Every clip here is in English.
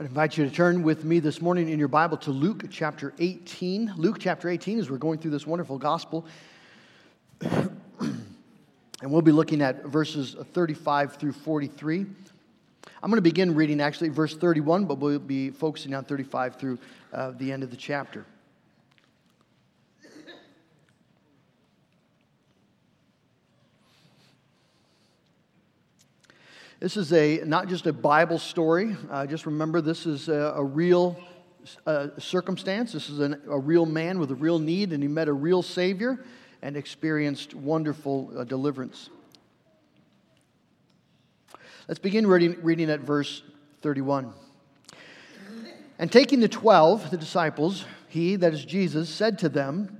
I invite you to turn with me this morning in your Bible to Luke chapter 18. Luke chapter 18, as we're going through this wonderful gospel. and we'll be looking at verses 35 through 43. I'm going to begin reading actually verse 31, but we'll be focusing on 35 through uh, the end of the chapter. This is a not just a Bible story. Uh, just remember, this is a, a real uh, circumstance. This is an, a real man with a real need, and he met a real Savior and experienced wonderful uh, deliverance. Let's begin reading, reading at verse 31. And taking the twelve, the disciples, he, that is Jesus, said to them,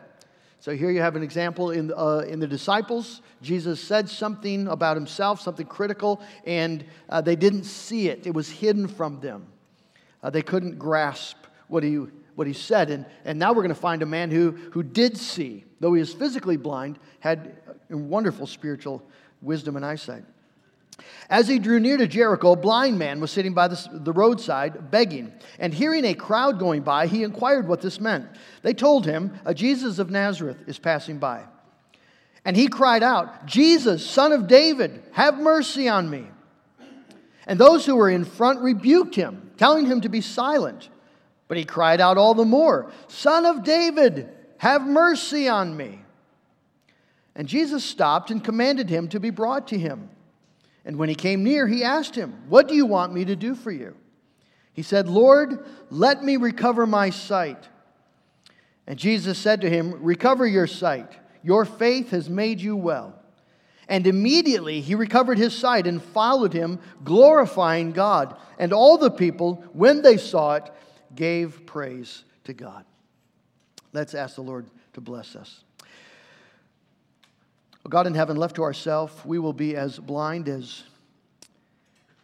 So here you have an example in, uh, in the disciples. Jesus said something about himself, something critical, and uh, they didn't see it. It was hidden from them. Uh, they couldn't grasp what he, what he said. And, and now we're going to find a man who, who did see, though he was physically blind, had wonderful spiritual wisdom and eyesight. As he drew near to Jericho, a blind man was sitting by the, roadside begging. And hearing a crowd going by, he inquired what this meant. They told him, A Jesus of Nazareth is passing by. And he cried out, Jesus, son of David, have mercy on me. And those who were in front rebuked him, telling him to be silent. But he cried out all the more, Son of David, have mercy on me. And Jesus stopped and commanded him to be brought to him. And when he came near, he asked him, What do you want me to do for you? He said, Lord, let me recover my sight. And Jesus said to him, Recover your sight. Your faith has made you well. And immediately he recovered his sight and followed him, glorifying God. And all the people, when they saw it, gave praise to God. Let's ask the Lord to bless us. God in heaven, left to ourselves, we will be as blind as,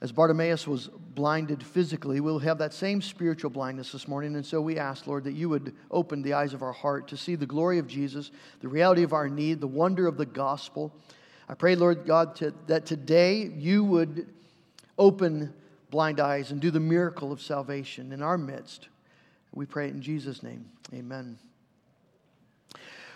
as Bartimaeus was blinded physically. We'll have that same spiritual blindness this morning. And so we ask, Lord, that you would open the eyes of our heart to see the glory of Jesus, the reality of our need, the wonder of the gospel. I pray, Lord God, to, that today you would open blind eyes and do the miracle of salvation in our midst. We pray in Jesus' name. Amen.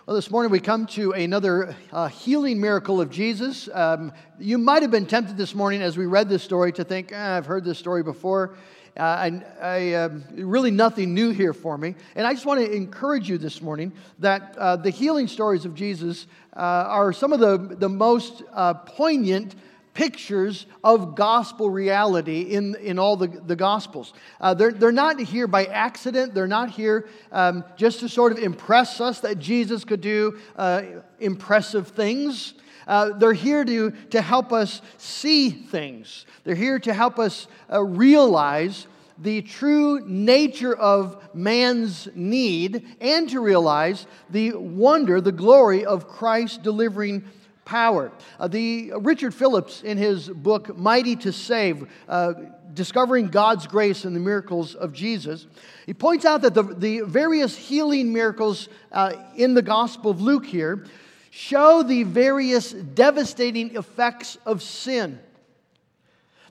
Well, this morning we come to another uh, healing miracle of Jesus. Um, you might have been tempted this morning as we read this story to think, eh, I've heard this story before. Uh, and I, uh, really nothing new here for me. And I just want to encourage you this morning that uh, the healing stories of Jesus uh, are some of the, the most uh, poignant pictures of gospel reality in, in all the, the gospels. Uh, they're, they're not here by accident, they're not here um, just to sort of impress us that Jesus could do uh, impressive things. Uh, they're here to, to help us see things. They're here to help us uh, realize the true nature of man's need and to realize the wonder, the glory of Christ delivering power. Uh, the uh, Richard Phillips, in his book Mighty to Save, uh, discovering God's grace and the miracles of Jesus, he points out that the, the various healing miracles uh, in the Gospel of Luke here show the various devastating effects of sin.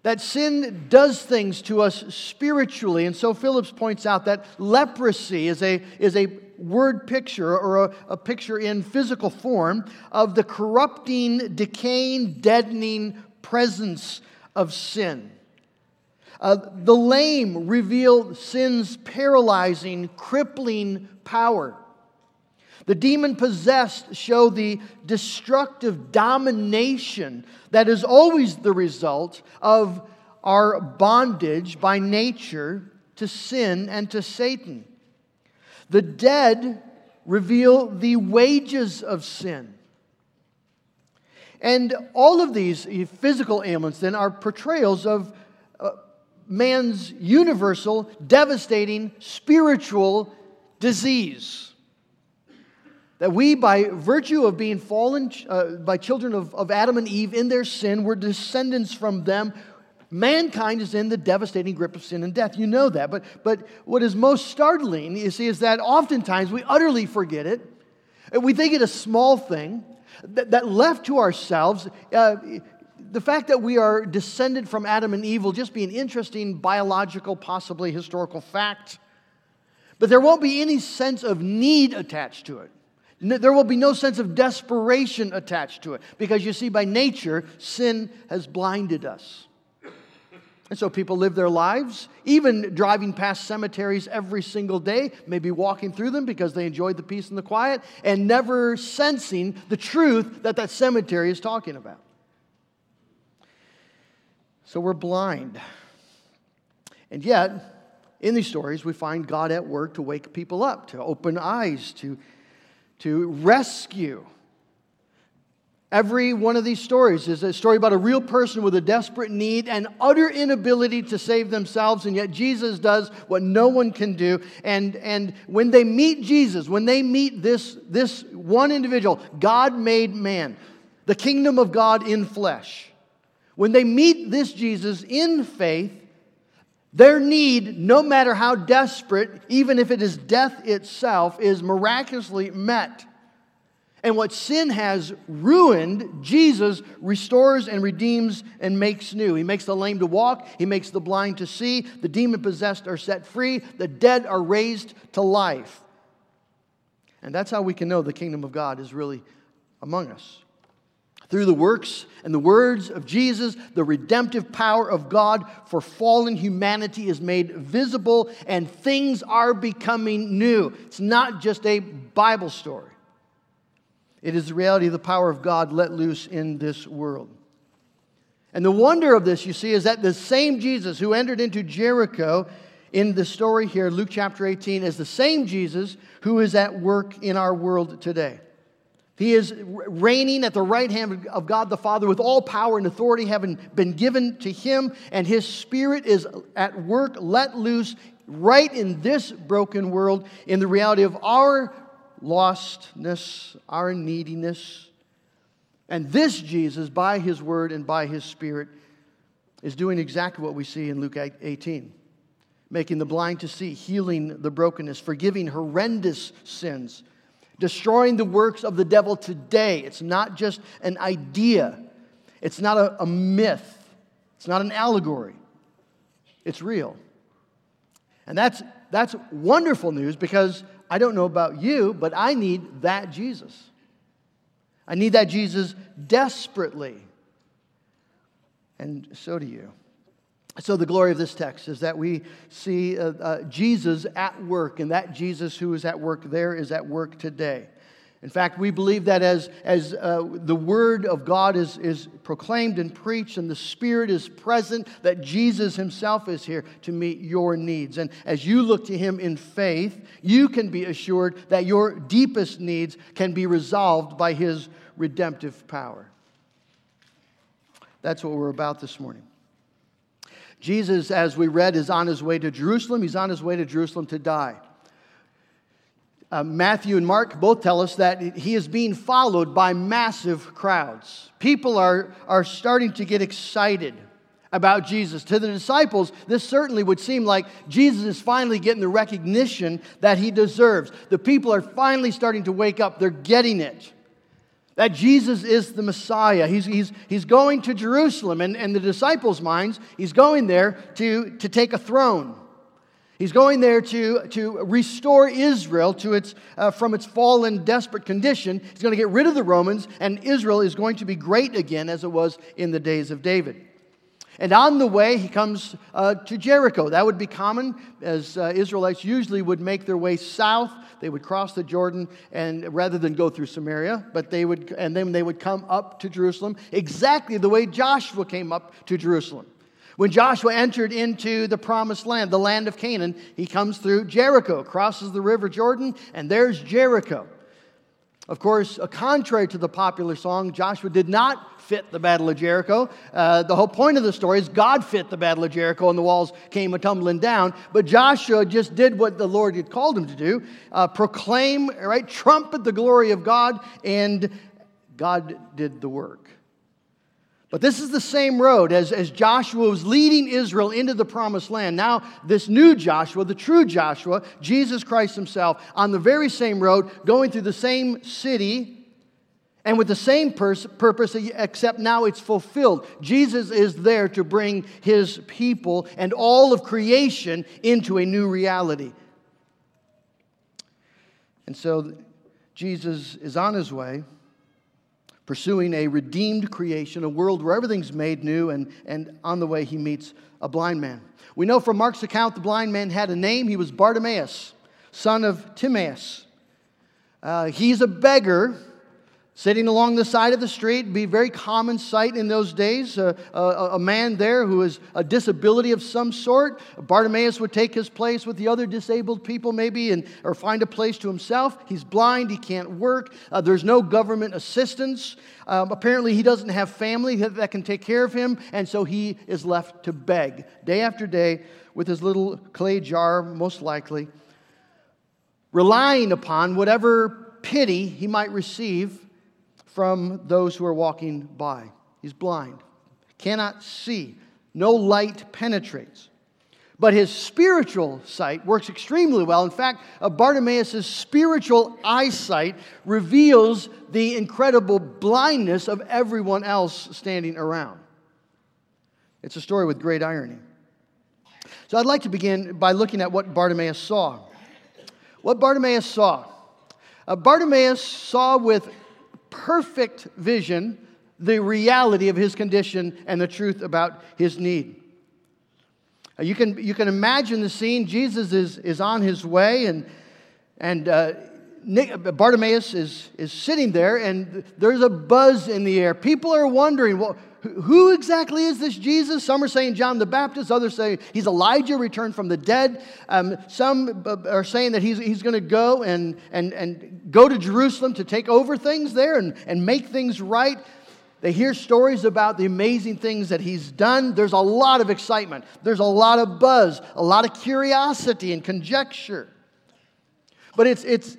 That sin does things to us spiritually. And so Phillips points out that leprosy is a, is a word picture or a, a picture in physical form of the corrupting, decaying, deadening presence of sin. Uh, the lame reveal sin's paralyzing, crippling power. The demon possessed show the destructive domination that is always the result of our bondage by nature to sin and to Satan. The dead reveal the wages of sin. And all of these physical ailments then are portrayals of uh, man's universal, devastating spiritual disease. That we, by virtue of being fallen uh, by children of, of Adam and Eve in their sin, we're descendants from them. Mankind is in the devastating grip of sin and death. You know that. But, but what is most startling, you see, is that oftentimes we utterly forget it. We think it a small thing that, that left to ourselves, uh, the fact that we are descended from Adam and Eve will just be an interesting biological, possibly historical fact. But there won't be any sense of need attached to it. There will be no sense of desperation attached to it because you see, by nature, sin has blinded us. And so people live their lives, even driving past cemeteries every single day, maybe walking through them because they enjoyed the peace and the quiet, and never sensing the truth that that cemetery is talking about. So we're blind. And yet, in these stories, we find God at work to wake people up, to open eyes, to, to rescue. Every one of these stories is a story about a real person with a desperate need and utter inability to save themselves, and yet Jesus does what no one can do. And, and when they meet Jesus, when they meet this, this one individual, God made man, the kingdom of God in flesh, when they meet this Jesus in faith, their need, no matter how desperate, even if it is death itself, is miraculously met. And what sin has ruined, Jesus restores and redeems and makes new. He makes the lame to walk, He makes the blind to see, the demon possessed are set free, the dead are raised to life. And that's how we can know the kingdom of God is really among us. Through the works and the words of Jesus, the redemptive power of God for fallen humanity is made visible and things are becoming new. It's not just a Bible story, it is the reality of the power of God let loose in this world. And the wonder of this, you see, is that the same Jesus who entered into Jericho in the story here, Luke chapter 18, is the same Jesus who is at work in our world today. He is reigning at the right hand of God the Father with all power and authority having been given to him, and his spirit is at work, let loose right in this broken world in the reality of our lostness, our neediness. And this Jesus, by his word and by his spirit, is doing exactly what we see in Luke 18 making the blind to see, healing the brokenness, forgiving horrendous sins destroying the works of the devil today. It's not just an idea, it's not a, a myth, it's not an allegory. It's real. And that's, that's wonderful news because I don't know about you, but I need that Jesus. I need that Jesus desperately. And so do you. So, the glory of this text is that we see uh, uh, Jesus at work, and that Jesus who is at work there is at work today. In fact, we believe that as, as uh, the Word of God is, is proclaimed and preached and the Spirit is present, that Jesus Himself is here to meet your needs. And as you look to Him in faith, you can be assured that your deepest needs can be resolved by His redemptive power. That's what we're about this morning. Jesus, as we read, is on his way to Jerusalem. He's on his way to Jerusalem to die. Uh, Matthew and Mark both tell us that he is being followed by massive crowds. People are, are starting to get excited about Jesus. To the disciples, this certainly would seem like Jesus is finally getting the recognition that he deserves. The people are finally starting to wake up, they're getting it that Jesus is the Messiah. He's, he's, he's going to Jerusalem, and, and the disciples' minds, he's going there to, to take a throne. He's going there to, to restore Israel to its, uh, from its fallen, desperate condition. He's going to get rid of the Romans, and Israel is going to be great again as it was in the days of David. And on the way, he comes uh, to Jericho. That would be common, as uh, Israelites usually would make their way south. They would cross the Jordan, and rather than go through Samaria, but they would, and then they would come up to Jerusalem, exactly the way Joshua came up to Jerusalem. When Joshua entered into the promised land, the land of Canaan, he comes through Jericho, crosses the river Jordan, and there's Jericho. Of course, contrary to the popular song, Joshua did not fit the Battle of Jericho. Uh, the whole point of the story is God fit the Battle of Jericho and the walls came a tumbling down. But Joshua just did what the Lord had called him to do uh, proclaim, right? Trumpet the glory of God, and God did the work. But this is the same road as, as Joshua was leading Israel into the promised land. Now, this new Joshua, the true Joshua, Jesus Christ himself, on the very same road, going through the same city and with the same pers- purpose, except now it's fulfilled. Jesus is there to bring his people and all of creation into a new reality. And so, Jesus is on his way pursuing a redeemed creation, a world where everything's made new, and, and on the way he meets a blind man. We know from Mark's account the blind man had a name. He was Bartimaeus, son of Timaeus. Uh, he's a beggar sitting along the side of the street be very common sight in those days. Uh, a, a, man there who has a disability of some sort bartimaeus would take his place with the other disabled people maybe and, or find a place to himself. He's blind he can't work uh, there's no government assistance. Um, apparently he doesn't have family that can take care of him and so he is left to beg day after day with his little clay jar most likely relying upon whatever pity he might receive from those who are walking by. He's blind, cannot see, no light penetrates. But his spiritual sight works extremely well. In fact, Bartimaeus' spiritual eyesight reveals the incredible blindness of everyone else standing around. It's a story with great irony. So I'd like to begin by looking at what Bartimaeus saw. What Bartimaeus saw. Uh, Bartimaeus saw with perfect vision the reality of his condition and the truth about his need. You can, you can imagine the scene. Jesus is, is on his way, and, and uh, Bartimaeus is, is sitting there, and there's a buzz in the air. People are wondering, well, who exactly is this Jesus? Some are saying John the Baptist, others say he's Elijah returned from the dead. Um, some are saying that he's, he's going to go and, and, and go to Jerusalem to take over things there and, and make things right. They hear stories about the amazing things that he's done. There's a lot of excitement, there's a lot of buzz, a lot of curiosity and conjecture. But it's, it's,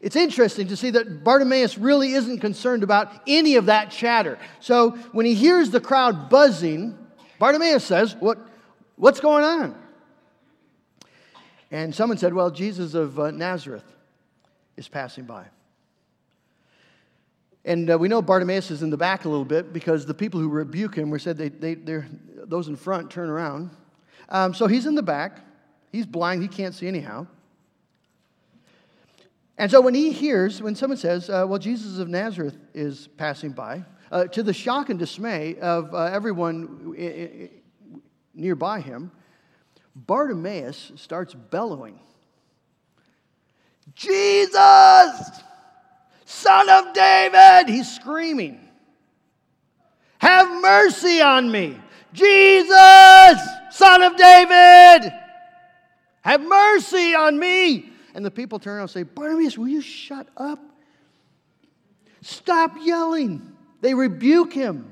it's interesting to see that Bartimaeus really isn't concerned about any of that chatter. So when he hears the crowd buzzing, Bartimaeus says, what, What's going on? And someone said, Well, Jesus of uh, Nazareth is passing by. And uh, we know Bartimaeus is in the back a little bit because the people who rebuke him were said they, they, they're, those in front turn around. Um, so he's in the back. He's blind. He can't see anyhow. And so when he hears, when someone says, uh, well, Jesus of Nazareth is passing by, uh, to the shock and dismay of uh, everyone nearby him, Bartimaeus starts bellowing Jesus, son of David! He's screaming. Have mercy on me. Jesus, son of David! Have mercy on me. And the people turn around and say, Bartimaeus, will you shut up? Stop yelling. They rebuke him.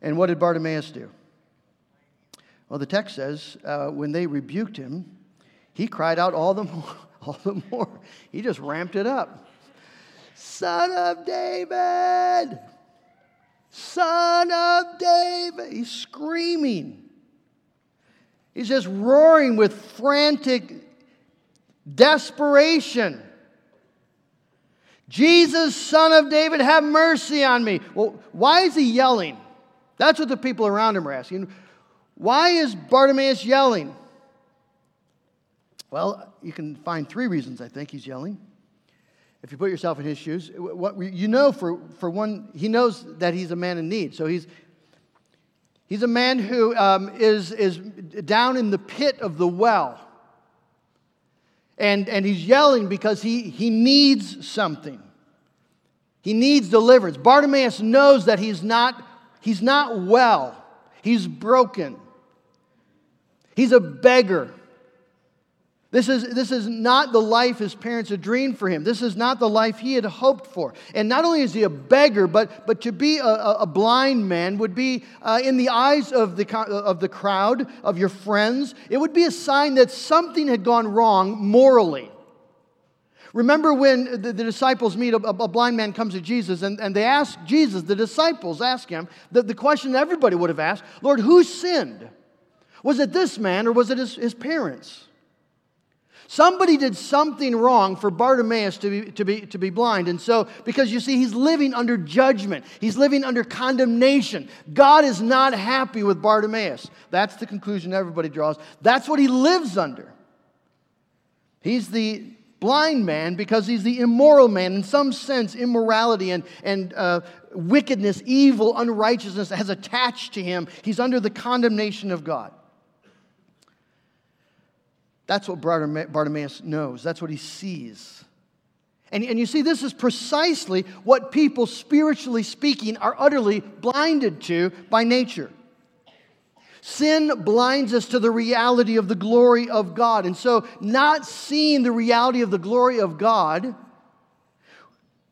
And what did Bartimaeus do? Well, the text says uh, when they rebuked him, he cried out all the more. All the more. He just ramped it up. Son of David! Son of David! He's screaming. He's just roaring with frantic desperation. Jesus, son of David, have mercy on me. Well, why is he yelling? That's what the people around him are asking. Why is Bartimaeus yelling? Well, you can find three reasons I think he's yelling. If you put yourself in his shoes, what you know for, for one, he knows that he's a man in need. So he's He's a man who um, is is down in the pit of the well. And, and he's yelling because he, he needs something. He needs deliverance. Bartimaeus knows that he's not, he's not well, he's broken. He's a beggar. This is, this is not the life his parents had dreamed for him. This is not the life he had hoped for. And not only is he a beggar, but, but to be a, a blind man would be, uh, in the eyes of the, of the crowd, of your friends, it would be a sign that something had gone wrong morally. Remember when the, the disciples meet, a, a, blind man comes to Jesus and, and they ask Jesus, the disciples ask him, the, the question everybody would have asked Lord, who sinned? Was it this man or was it his, his parents? Somebody did something wrong for Bartimaeus to be, to, be, to be blind. And so, because you see, he's living under judgment, he's living under condemnation. God is not happy with Bartimaeus. That's the conclusion everybody draws. That's what he lives under. He's the blind man because he's the immoral man. In some sense, immorality and, and uh, wickedness, evil, unrighteousness has attached to him. He's under the condemnation of God. That's what Bartimaeus knows, that's what he sees. And, and you see, this is precisely what people, spiritually speaking, are utterly blinded to by nature. Sin blinds us to the reality of the glory of God. And so, not seeing the reality of the glory of God,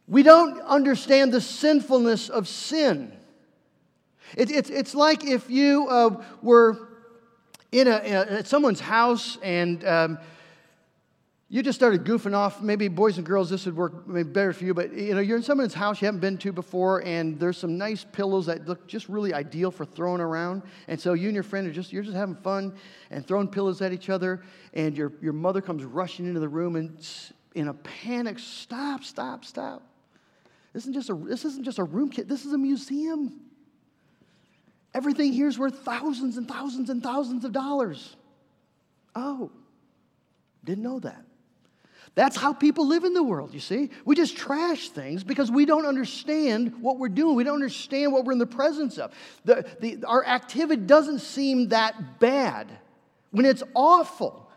we don't understand the sinfulness of sin. It, it's, it's like if you uh, were in a, at someone's house and um, you just started goofing off. Maybe boys and girls, this would work maybe better for you. But you know, you're in someone's house you haven't been to before, and there's some nice pillows that look just really ideal for throwing around. And so you and your friend are just you're just having fun and throwing pillows at each other. And your your mother comes rushing into the room and in a panic, stop, stop, stop. This isn't just a this isn't just a room kit. This is a museum. Everything here is worth thousands and thousands and thousands of dollars. Oh, didn't know that. That's how people live in the world, you see. We just trash things because we don't understand what we're doing. We don't understand what we're in the presence of. The, the, our activity doesn't seem that bad when it's awful,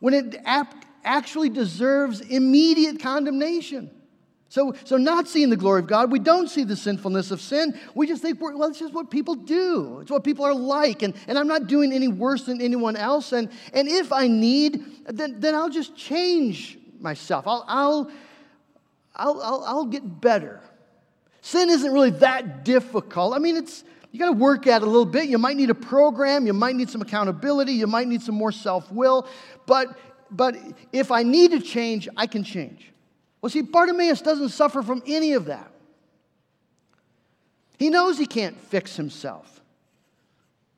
when it ap- actually deserves immediate condemnation. So, so not seeing the glory of God, we don't see the sinfulness of sin. We just think, well, it's just what people do. It's what people are like. And, and I'm not doing any worse than anyone else. And, and if I need, then, then I'll just change myself. I'll, I'll, I'll, I'll, I'll get better. Sin isn't really that difficult. I mean, it's, you got to work at it a little bit. You might need a program. You might need some accountability. You might need some more self will. But, but if I need to change, I can change. Well, see, Bartimaeus doesn't suffer from any of that. He knows he can't fix himself.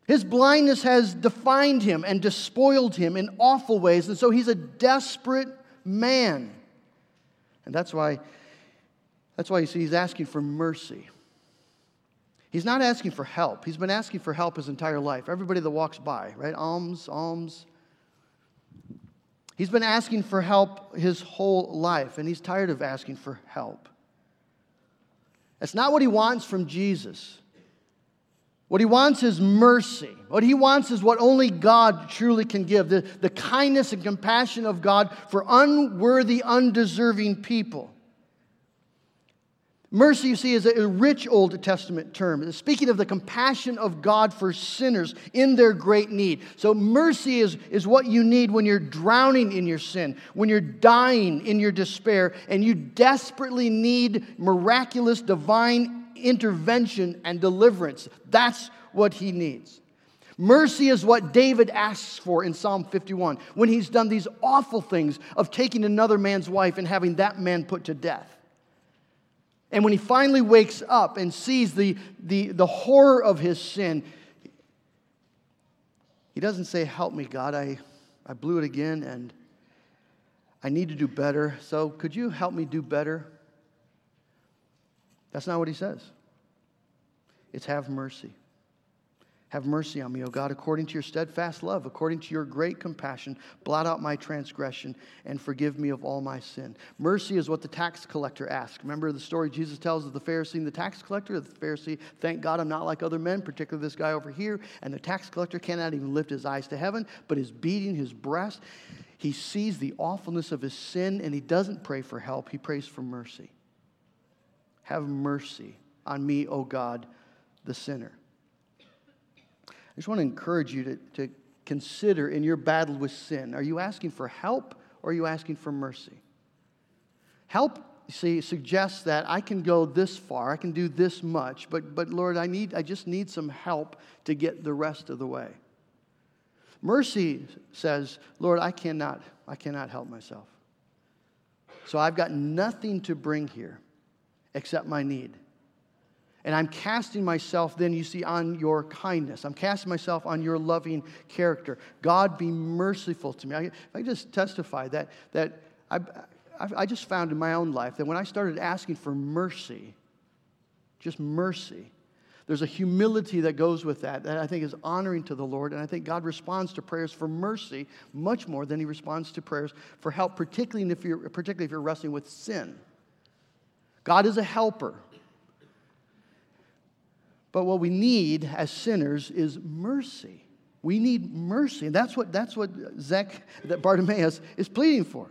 His blindness has defined him and despoiled him in awful ways, and so he's a desperate man. And that's why, that's why you see he's asking for mercy. He's not asking for help. He's been asking for help his entire life. Everybody that walks by, right? Alms, alms, He's been asking for help his whole life, and he's tired of asking for help. That's not what he wants from Jesus. What he wants is mercy. What he wants is what only God truly can give the, the kindness and compassion of God for unworthy, undeserving people. Mercy, you see, is a rich Old Testament term, speaking of the compassion of God for sinners in their great need. So, mercy is, is what you need when you're drowning in your sin, when you're dying in your despair, and you desperately need miraculous divine intervention and deliverance. That's what he needs. Mercy is what David asks for in Psalm 51 when he's done these awful things of taking another man's wife and having that man put to death. And when he finally wakes up and sees the, the, the horror of his sin, he doesn't say, Help me, God, I, I blew it again and I need to do better. So could you help me do better? That's not what he says. It's have mercy. Have mercy on me, O God, according to your steadfast love, according to your great compassion. Blot out my transgression and forgive me of all my sin. Mercy is what the tax collector asked. Remember the story Jesus tells of the Pharisee and the tax collector? The Pharisee, thank God I'm not like other men, particularly this guy over here. And the tax collector cannot even lift his eyes to heaven, but is beating his breast. He sees the awfulness of his sin and he doesn't pray for help, he prays for mercy. Have mercy on me, O God, the sinner. I just want to encourage you to, to consider in your battle with sin. Are you asking for help or are you asking for mercy? Help, see, suggests that I can go this far, I can do this much, but, but Lord, I, need, I just need some help to get the rest of the way. Mercy says, Lord, I cannot, I cannot help myself. So I've got nothing to bring here except my need. And I'm casting myself then, you see, on your kindness. I'm casting myself on your loving character. God, be merciful to me. I, I just testify that, that I, I, I just found in my own life that when I started asking for mercy, just mercy, there's a humility that goes with that that I think is honoring to the Lord. And I think God responds to prayers for mercy much more than he responds to prayers for help, particularly if you're, particularly if you're wrestling with sin. God is a helper. But what we need as sinners is mercy. We need mercy. And that's what, that's what Zech, that Bartimaeus is pleading for.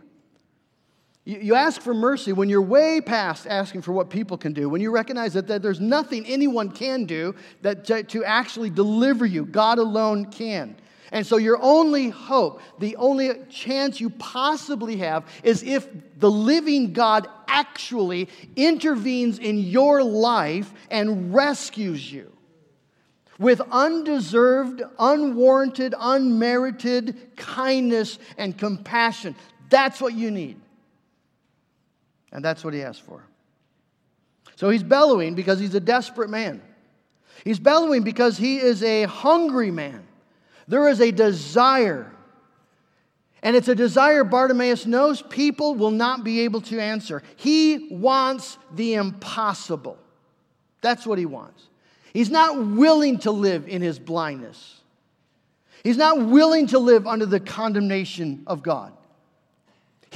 You, you ask for mercy when you're way past asking for what people can do, when you recognize that, that there's nothing anyone can do that to, to actually deliver you. God alone can. And so, your only hope, the only chance you possibly have, is if the living God actually intervenes in your life and rescues you with undeserved, unwarranted, unmerited kindness and compassion. That's what you need. And that's what he asked for. So he's bellowing because he's a desperate man. He's bellowing because he is a hungry man. There is a desire. And it's a desire Bartimaeus knows people will not be able to answer. He wants the impossible. That's what he wants. He's not willing to live in his blindness. He's not willing to live under the condemnation of God.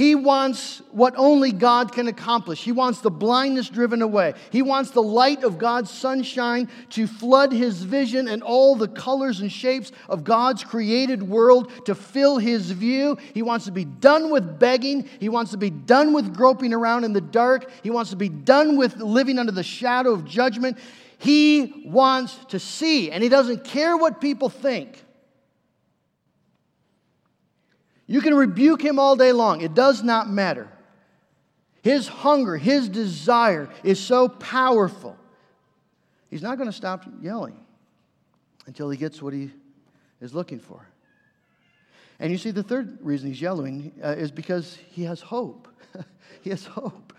He wants what only God can accomplish. He wants the blindness driven away. He wants the light of God's sunshine to flood his vision and all the colors and shapes of God's created world to fill his view. He wants to be done with begging. He wants to be done with groping around in the dark. He wants to be done with living under the shadow of judgment. He wants to see, and he doesn't care what people think. You can rebuke him all day long, it does not matter. His hunger, his desire is so powerful. He's not going to stop yelling until he gets what he is looking for. And you see, the third reason he's yelling uh, is because he has hope. he has hope.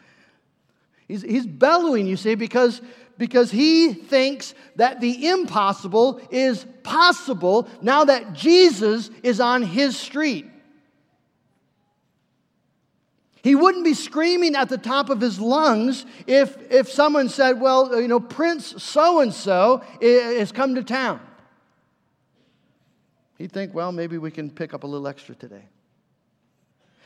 He's, he's bellowing, you see, because, because he thinks that the impossible is possible now that Jesus is on his street. He wouldn't be screaming at the top of his lungs if, if someone said, Well, you know, Prince so and so has come to town. He'd think, Well, maybe we can pick up a little extra today.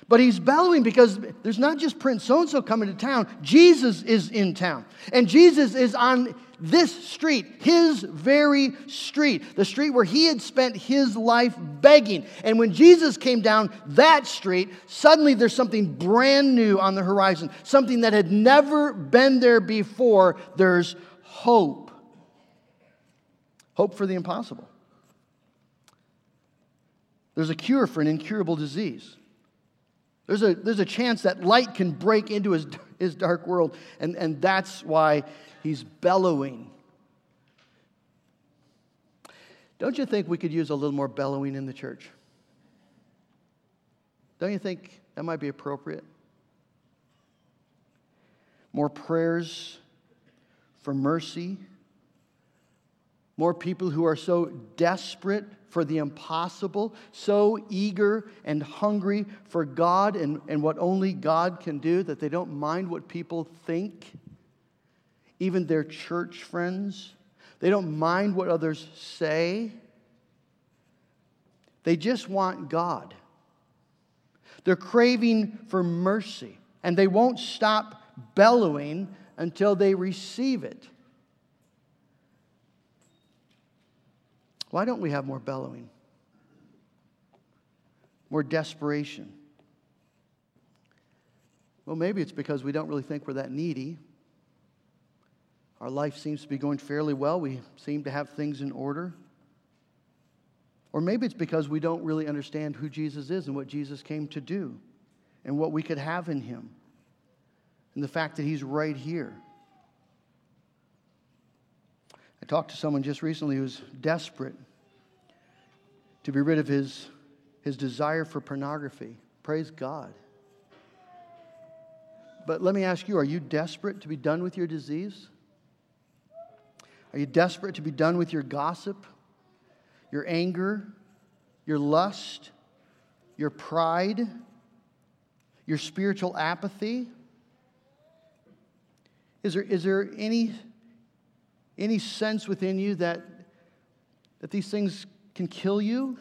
But he's bellowing because there's not just Prince so and so coming to town, Jesus is in town. And Jesus is on this street, his very street, the street where he had spent his life begging. And when Jesus came down that street, suddenly there's something brand new on the horizon, something that had never been there before. There's hope. Hope for the impossible. There's a cure for an incurable disease. There's a, there's a chance that light can break into his, his dark world, and, and that's why he's bellowing. Don't you think we could use a little more bellowing in the church? Don't you think that might be appropriate? More prayers for mercy, more people who are so desperate for the impossible, so eager and hungry for God and, and what only God can do that they don't mind what people think, even their church friends. They don't mind what others say. They just want God. They're craving for mercy, and they won't stop bellowing until they receive it. Why don't we have more bellowing? More desperation? Well, maybe it's because we don't really think we're that needy. Our life seems to be going fairly well. We seem to have things in order. Or maybe it's because we don't really understand who Jesus is and what Jesus came to do and what we could have in him and the fact that he's right here. I talked to someone just recently who's desperate to be rid of his, his desire for pornography. Praise God. But let me ask you are you desperate to be done with your disease? Are you desperate to be done with your gossip, your anger, your lust, your pride, your spiritual apathy? Is there, is there any, any sense within you that, that these things can kill you?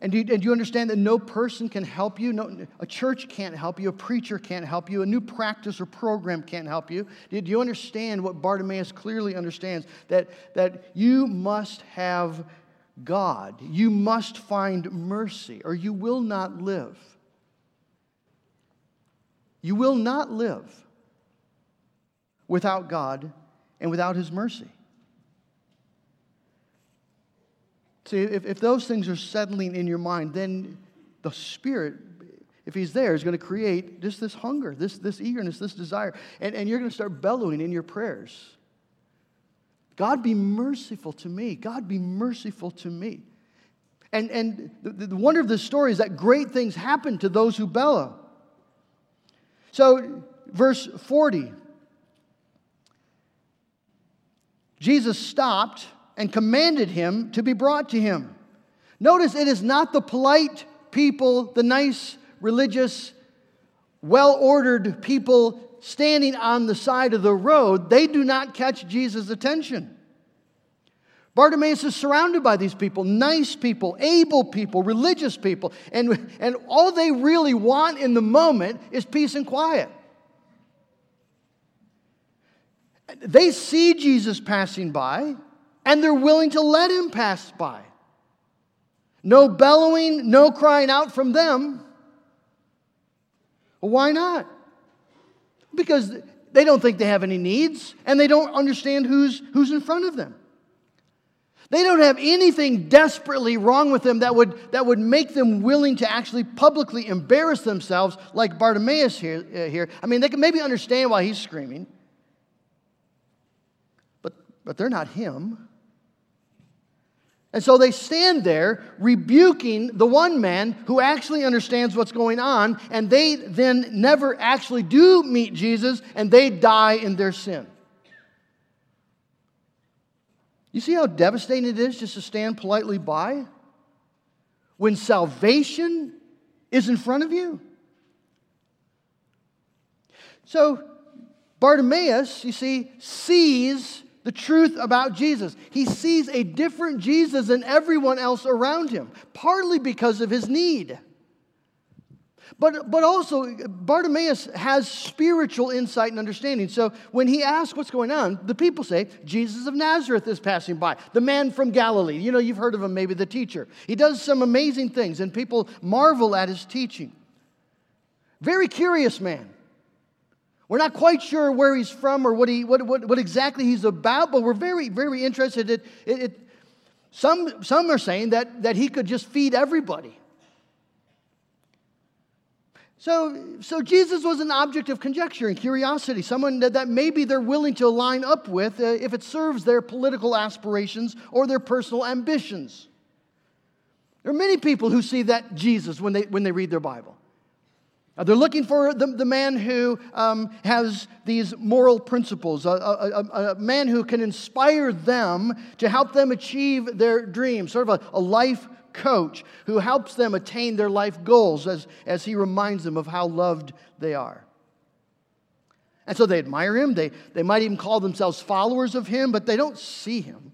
And do, you, and do you understand that no person can help you? No, a church can't help you. A preacher can't help you. A new practice or program can't help you. Do, do you understand what Bartimaeus clearly understands? That, that you must have God. You must find mercy, or you will not live. You will not live without God and without His mercy. See, if, if those things are settling in your mind, then the Spirit, if He's there, is going to create just this hunger, this, this eagerness, this desire. And, and you're going to start bellowing in your prayers God, be merciful to me. God, be merciful to me. And, and the, the wonder of this story is that great things happen to those who bellow. So, verse 40 Jesus stopped and commanded him to be brought to him. Notice it is not the polite people, the nice, religious, well ordered people standing on the side of the road. They do not catch Jesus' attention. Bartimaeus is surrounded by these people, nice people, able people, religious people, and, and all they really want in the moment is peace and quiet. They see Jesus passing by, and they're willing to let him pass by. No bellowing, no crying out from them. Why not? Because they don't think they have any needs and they don't understand who's, who's in front of them. They don't have anything desperately wrong with them that would, that would make them willing to actually publicly embarrass themselves like Bartimaeus here. Uh, here. I mean, they can maybe understand why he's screaming, but, they're not him. And so they stand there rebuking the one man who actually understands what's going on, and they then never actually do meet Jesus and they die in their sin. You see how devastating it is just to stand politely by when salvation is in front of you? So, Bartimaeus, you see, sees the truth about Jesus. He sees a different Jesus than everyone else around him, partly because of his need. But, but also, Bartimaeus has spiritual insight and understanding. So when he asks what's going on, the people say, Jesus of Nazareth is passing by, the man from Galilee. You know, you've heard of him, maybe the teacher. He does some amazing things, and people marvel at his teaching. Very curious man. We're not quite sure where he's from or what, he, what, what, what exactly he's about, but we're very, very interested. It, it, it, some, some are saying that, that he could just feed everybody. So, so Jesus was an object of conjecture and curiosity, someone that, that maybe they're willing to line up with uh, if it serves their political aspirations or their personal ambitions. There are many people who see that Jesus when they, when they read their Bible. Uh, they're looking for the, the man who um, has these moral principles, a, a, a, a, man who can inspire them to help them achieve their dreams, sort of a, life coach who helps them attain their life goals as, as he reminds them of how loved they are. And so they admire him. They, they might even call themselves followers of him, but they don't see him.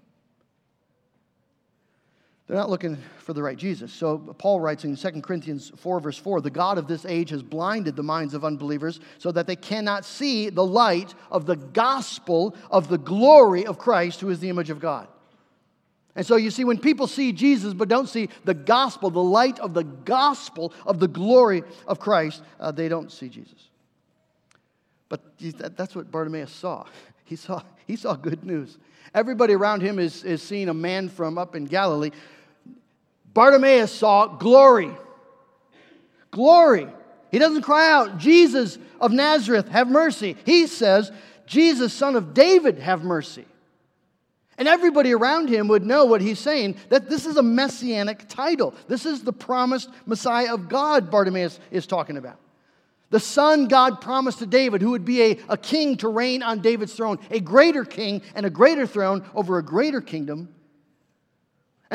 They're not looking for the right Jesus. So Paul writes in 2 Corinthians 4, verse 4 the God of this age has blinded the minds of unbelievers so that they cannot see the light of the gospel of the glory of Christ, who is the image of God. And so you see, when people see Jesus but don't see the gospel, the light of the gospel of the glory of Christ, uh, they don't see Jesus. But that's what Bartimaeus saw. He saw, he saw good news. Everybody around him is, is seeing a man from up in Galilee Bartimaeus saw glory. Glory. He doesn't cry out, Jesus of Nazareth, have mercy. He says, Jesus, son of David, have mercy. And everybody around him would know what he's saying that this is a messianic title. This is the promised Messiah of God, Bartimaeus is talking about. The son God promised to David, who would be a, a king to reign on David's throne, a greater king and a greater throne over a greater kingdom.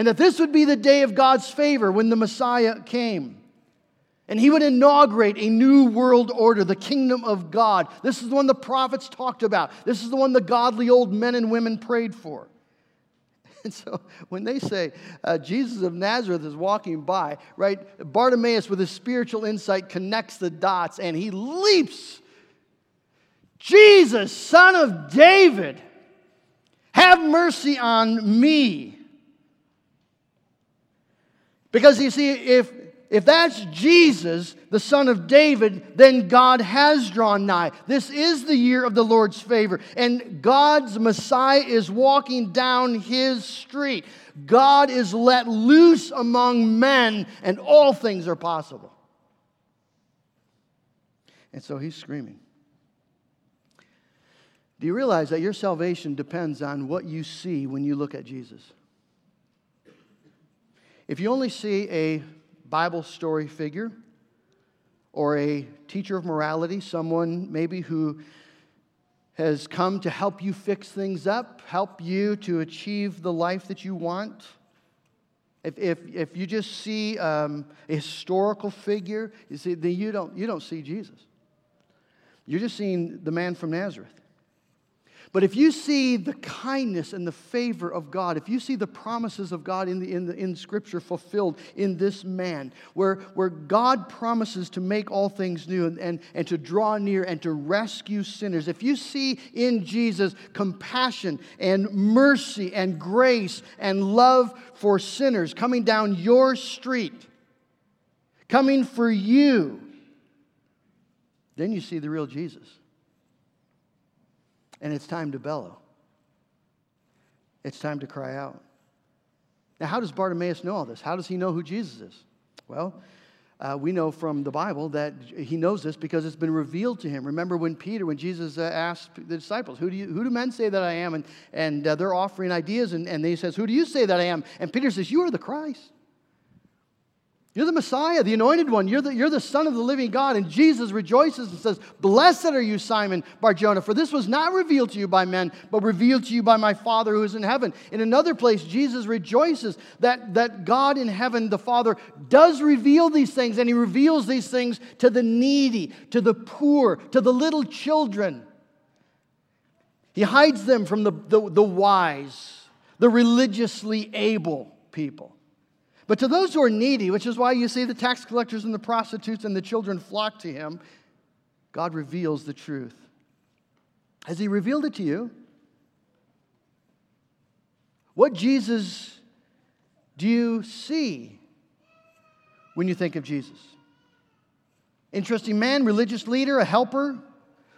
And that this would be the day of God's favor when the Messiah came. And he would inaugurate a new world order, the kingdom of God. This is the one the prophets talked about. This is the one the godly old men and women prayed for. And so when they say uh, Jesus of Nazareth is walking by, right, Bartimaeus with his spiritual insight connects the dots and he leaps. Jesus, son of David, have mercy on me. Because you see, if if that's Jesus, the son of David, then God has drawn nigh. This is the year of the Lord's favor. And God's Messiah is walking down his street. God is let loose among men, and all things are possible. And so he's screaming. Do you realize that your salvation depends on what you see when you look at Jesus? If you only see a Bible story figure or a teacher of morality, someone maybe who has come to help you fix things up, help you to achieve the life that you want. If, if, if you just see um, a historical figure, you see, then you don't, you don't see Jesus. You're just seeing the man from Nazareth. But if you see the kindness and the favor of God, if you see the promises of God in, the, in, the, in Scripture fulfilled in this man, where, where God promises to make all things new and, and, and to draw near and to rescue sinners, if you see in Jesus compassion and mercy and grace and love for sinners coming down your street, coming for you, then you see the real Jesus and it's time to bellow. It's time to cry out. Now, how does Bartimaeus know all this? How does he know who Jesus is? Well, uh, we know from the Bible that he knows this because it's been revealed to him. Remember when Peter, when Jesus uh, asked the disciples, who do, you, who do men say that I am? And, and uh, they're offering ideas, and, and he says, Who do you say that I am? And Peter says, You are the Christ. You're the Messiah, the anointed one. You're the, you're the Son of the living God. And Jesus rejoices and says, Blessed are you, Simon Barjona, for this was not revealed to you by men, but revealed to you by my Father who is in heaven. In another place, Jesus rejoices that, that God in heaven, the Father, does reveal these things, and he reveals these things to the needy, to the poor, to the little children. He hides them from the, the, the wise, the religiously able people. But to those who are needy, which is why you see the tax collectors and the prostitutes and the children flock to him, God reveals the truth. Has he revealed it to you? What Jesus do you see when you think of Jesus? Interesting man, religious leader, a helper?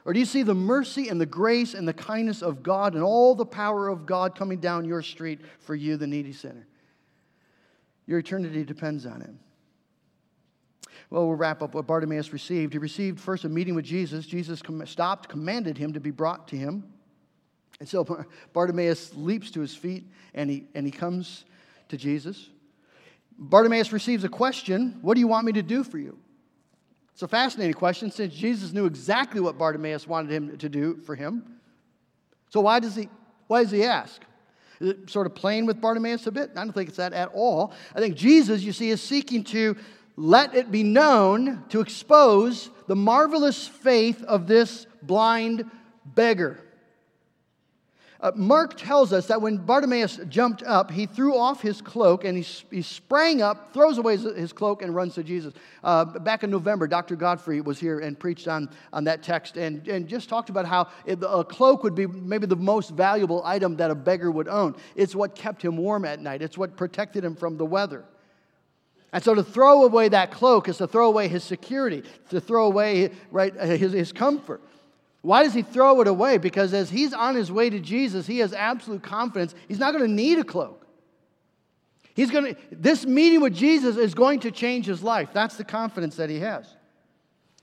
Or do you see the mercy and the grace and the kindness of God and all the power of God coming down your street for you, the needy sinner? Your eternity depends on it. Well, we'll wrap up what Bartimaeus received. He received first a meeting with Jesus. Jesus stopped, commanded him to be brought to him. And so Bartimaeus leaps to his feet and he, and he comes to Jesus. Bartimaeus receives a question What do you want me to do for you? It's a fascinating question since Jesus knew exactly what Bartimaeus wanted him to do for him. So why does he, why does he ask? Sort of playing with Bartimaeus a bit? I don't think it's that at all. I think Jesus, you see, is seeking to let it be known, to expose the marvelous faith of this blind beggar. Uh, Mark tells us that when Bartimaeus jumped up, he threw off his cloak and he, he sprang up, throws away his, his cloak, and runs to Jesus. Uh, back in November, Dr. Godfrey was here and preached on, on that text and, and just talked about how it, a cloak would be maybe the most valuable item that a beggar would own. It's what kept him warm at night, it's what protected him from the weather. And so to throw away that cloak is to throw away his security, to throw away right, his, his comfort. Why does he throw it away? Because as he's on his way to Jesus, he has absolute confidence he's not going to need a cloak. He's going to, this meeting with Jesus is going to change his life. That's the confidence that he has.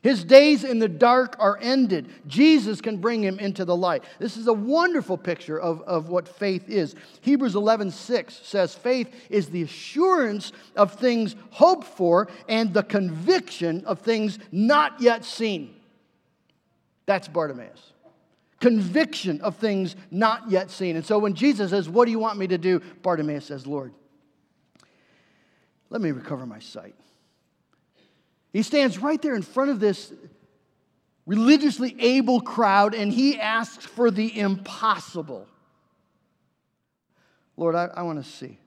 His days in the dark are ended. Jesus can bring him into the light. This is a wonderful picture of, of what faith is. Hebrews 11 6 says, Faith is the assurance of things hoped for and the conviction of things not yet seen. That's Bartimaeus. Conviction of things not yet seen. And so when Jesus says, What do you want me to do? Bartimaeus says, Lord, let me recover my sight. He stands right there in front of this religiously able crowd and he asks for the impossible. Lord, I, I want to see.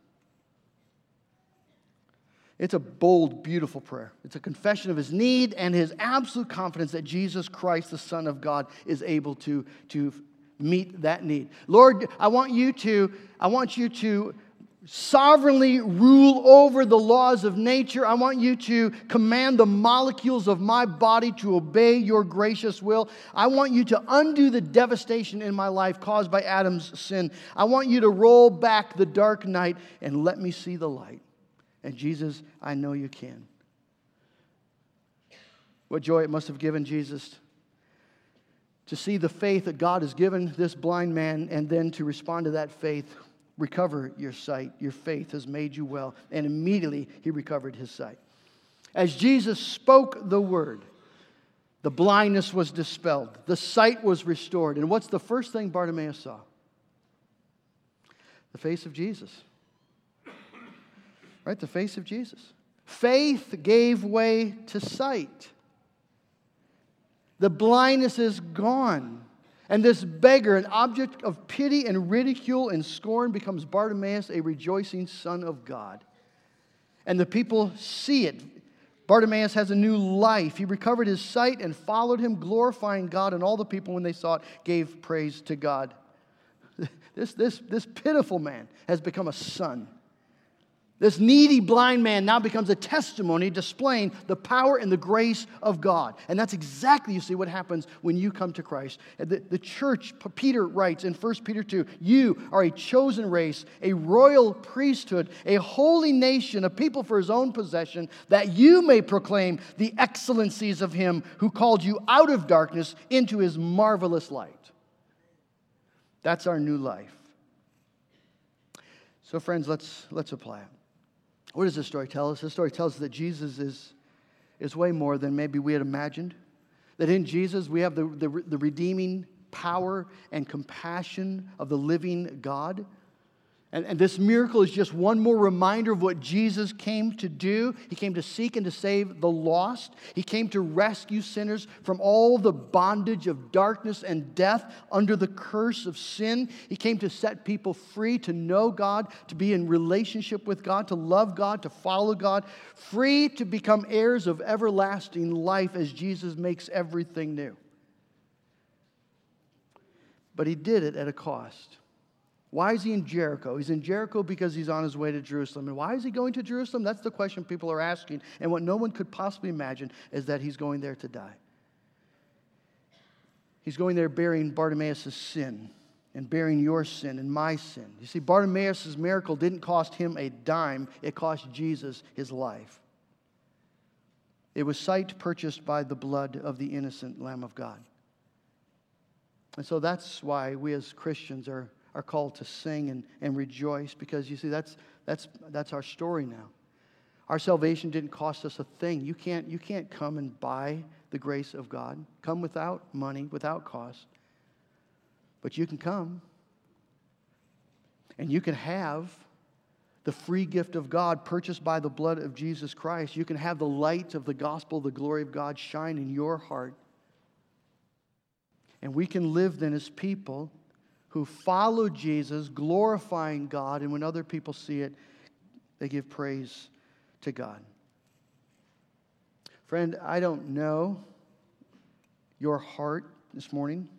It's a bold, beautiful prayer. It's a confession of his need and his absolute confidence that Jesus Christ, the Son of God, is able to, to meet that need. Lord, I want you to, I want you to sovereignly rule over the laws of nature. I want you to command the molecules of my body to obey your gracious will. I want you to undo the devastation in my life caused by Adam's sin. I want you to roll back the dark night and let me see the light. And Jesus, I know you can. What joy it must have given Jesus to see the faith that God has given this blind man and then to respond to that faith recover your sight. Your faith has made you well. And immediately he recovered his sight. As Jesus spoke the word, the blindness was dispelled, the sight was restored. And what's the first thing Bartimaeus saw? The face of Jesus. Right? The face of Jesus. Faith gave way to sight. The blindness is gone. And this beggar, an object of pity and ridicule and scorn, becomes Bartimaeus, a rejoicing son of God. And the people see it. Bartimaeus has a new life. He recovered his sight and followed him, glorifying God. And all the people, when they saw it, gave praise to God. This, this, this pitiful man has become a son. This needy blind man now becomes a testimony displaying the power and the grace of God. And that's exactly, you see, what happens when you come to Christ. The, the church, Peter writes in 1 Peter 2 You are a chosen race, a royal priesthood, a holy nation, a people for his own possession, that you may proclaim the excellencies of him who called you out of darkness into his marvelous light. That's our new life. So, friends, let's, let's apply it. What does this story tell us? This story tells us that Jesus is, is way more than maybe we had imagined. That in Jesus we have the, the, the redeeming power and compassion of the living God. And, and, this miracle is just one more reminder of what Jesus came to do. He came to seek and to save the lost. He came to rescue sinners from all the bondage of darkness and death under the curse of sin. He came to set people free to know God, to be in relationship with God, to love God, to follow God, free to become heirs of everlasting life as Jesus makes everything new. But he did it at a cost. Why is he in Jericho? He's in Jericho because he's on his way to Jerusalem. And why is he going to Jerusalem? That's the question people are asking. And what no one could possibly imagine is that he's going there to die. He's going there bearing Bartimaeus' sin and bearing your sin and my sin. You see, Bartimaeus' miracle didn't cost him a dime, it cost Jesus his life. It was sight purchased by the blood of the innocent Lamb of God. And so that's why we as Christians are are called to sing and, and rejoice because you see, that's, that's, that's our story now. Our salvation didn't cost us a thing. You can't, you can't come and buy the grace of God. Come without money, without cost. But you can come. And you can have the free gift of God purchased by the blood of Jesus Christ. You can have the light of the gospel, the glory of God shine in your heart. And we can live then as people who follow Jesus, glorifying God, and when other people see it, they give praise to God. Friend, I don't know your heart this morning,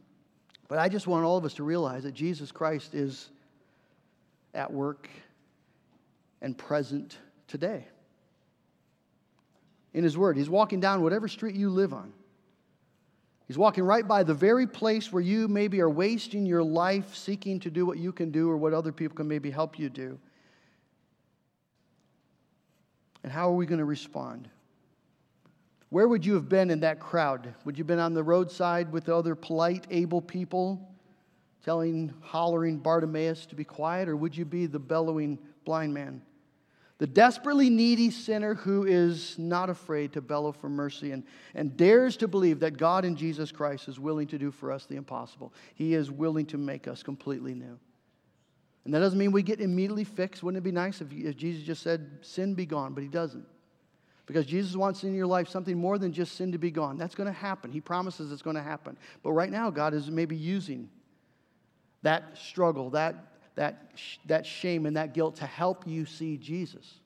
but I just want all of us to realize that Jesus Christ is at work and present today. In His Word, He's walking down whatever street you live on. He's walking right by the very place where you maybe are wasting your life seeking to do what you can do or what other people can maybe help you do. And how are we going to respond? Where would you have been in that crowd? Would you have been on the roadside with the other polite, able people, telling, hollering Bartimaeus to be quiet, or would you be the bellowing blind man? The desperately needy sinner who is not afraid to bellow for mercy and, and dares to believe that God in Jesus Christ is willing to do for us the impossible. He is willing to make us completely new. And that doesn't mean we get immediately fixed. Wouldn't it be nice if, if Jesus just said, Sin be gone? But he doesn't. Because Jesus wants in your life something more than just sin to be gone. That's going to happen. He promises it's going to happen. But right now, God is maybe using that struggle, that, that, that shame, and that guilt to help you see Jesus.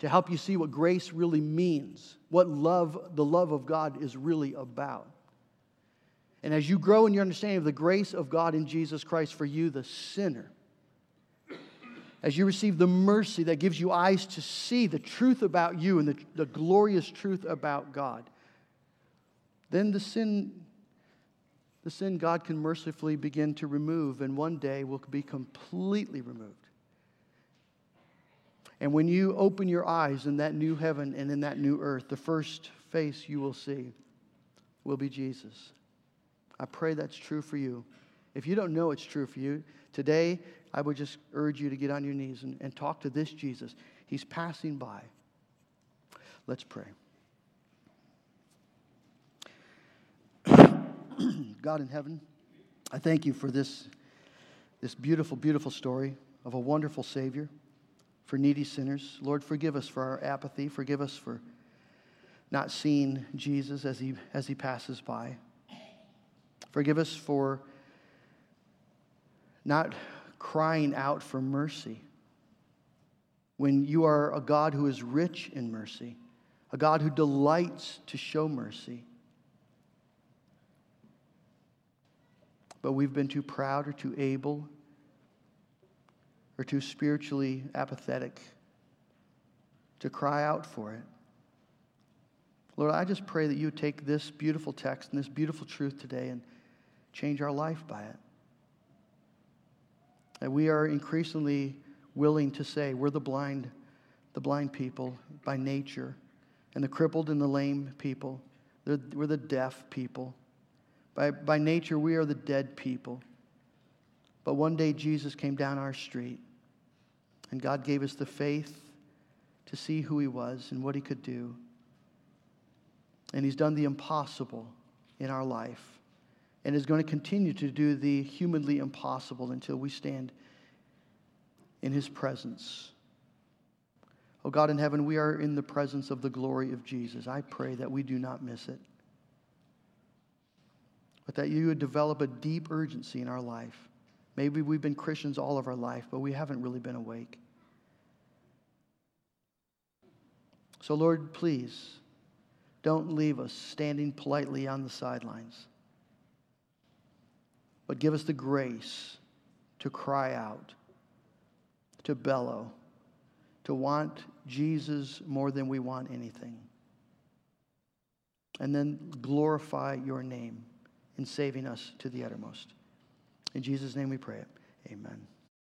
To help you see what grace really means, what love, the love of God is really about. And as you grow in your understanding of the grace of God in Jesus Christ for you, the sinner, as you receive the mercy that gives you eyes to see the truth about you and the, the glorious truth about God, then the sin, the sin God can mercifully begin to remove, and one day will be completely removed. And when you open your eyes in that new heaven and in that new earth, the first face you will see will be Jesus. I pray that's true for you. If you don't know it's true for you, today I would just urge you to get on your knees and, and talk to this Jesus. He's passing by. Let's pray. God in heaven, I thank you for this, this beautiful, beautiful story of a wonderful Savior for needy sinners. Lord, forgive us for our apathy. Forgive us for not seeing Jesus as he, as he passes by. Forgive us for not crying out for mercy when you are a God who is rich in mercy, a God who delights to show mercy. But we've been too proud or too able or too spiritually apathetic to cry out for it. Lord, I just pray that you take this beautiful text and this beautiful truth today and change our life by it. That we are increasingly willing to say we're the blind, the blind people by nature, and the crippled and the lame people. we're the deaf people. By, by nature, we are the dead people. But one day, Jesus came down our street, and God gave us the faith to see who He was and what He could do. And He's done the impossible in our life and is going to continue to do the humanly impossible until we stand in his presence. Oh God in heaven, we are in the presence of the glory of Jesus. I pray that we do not miss it, but that you would develop a deep urgency in our life. Maybe we've been Christians all of our life, but we haven't really been awake. So, Lord, please don't leave us standing politely on the sidelines but give us the grace to cry out, to bellow, to want Jesus more than we want anything. And then glorify your name in saving us to the uttermost. In Jesus' name we pray it. Amen.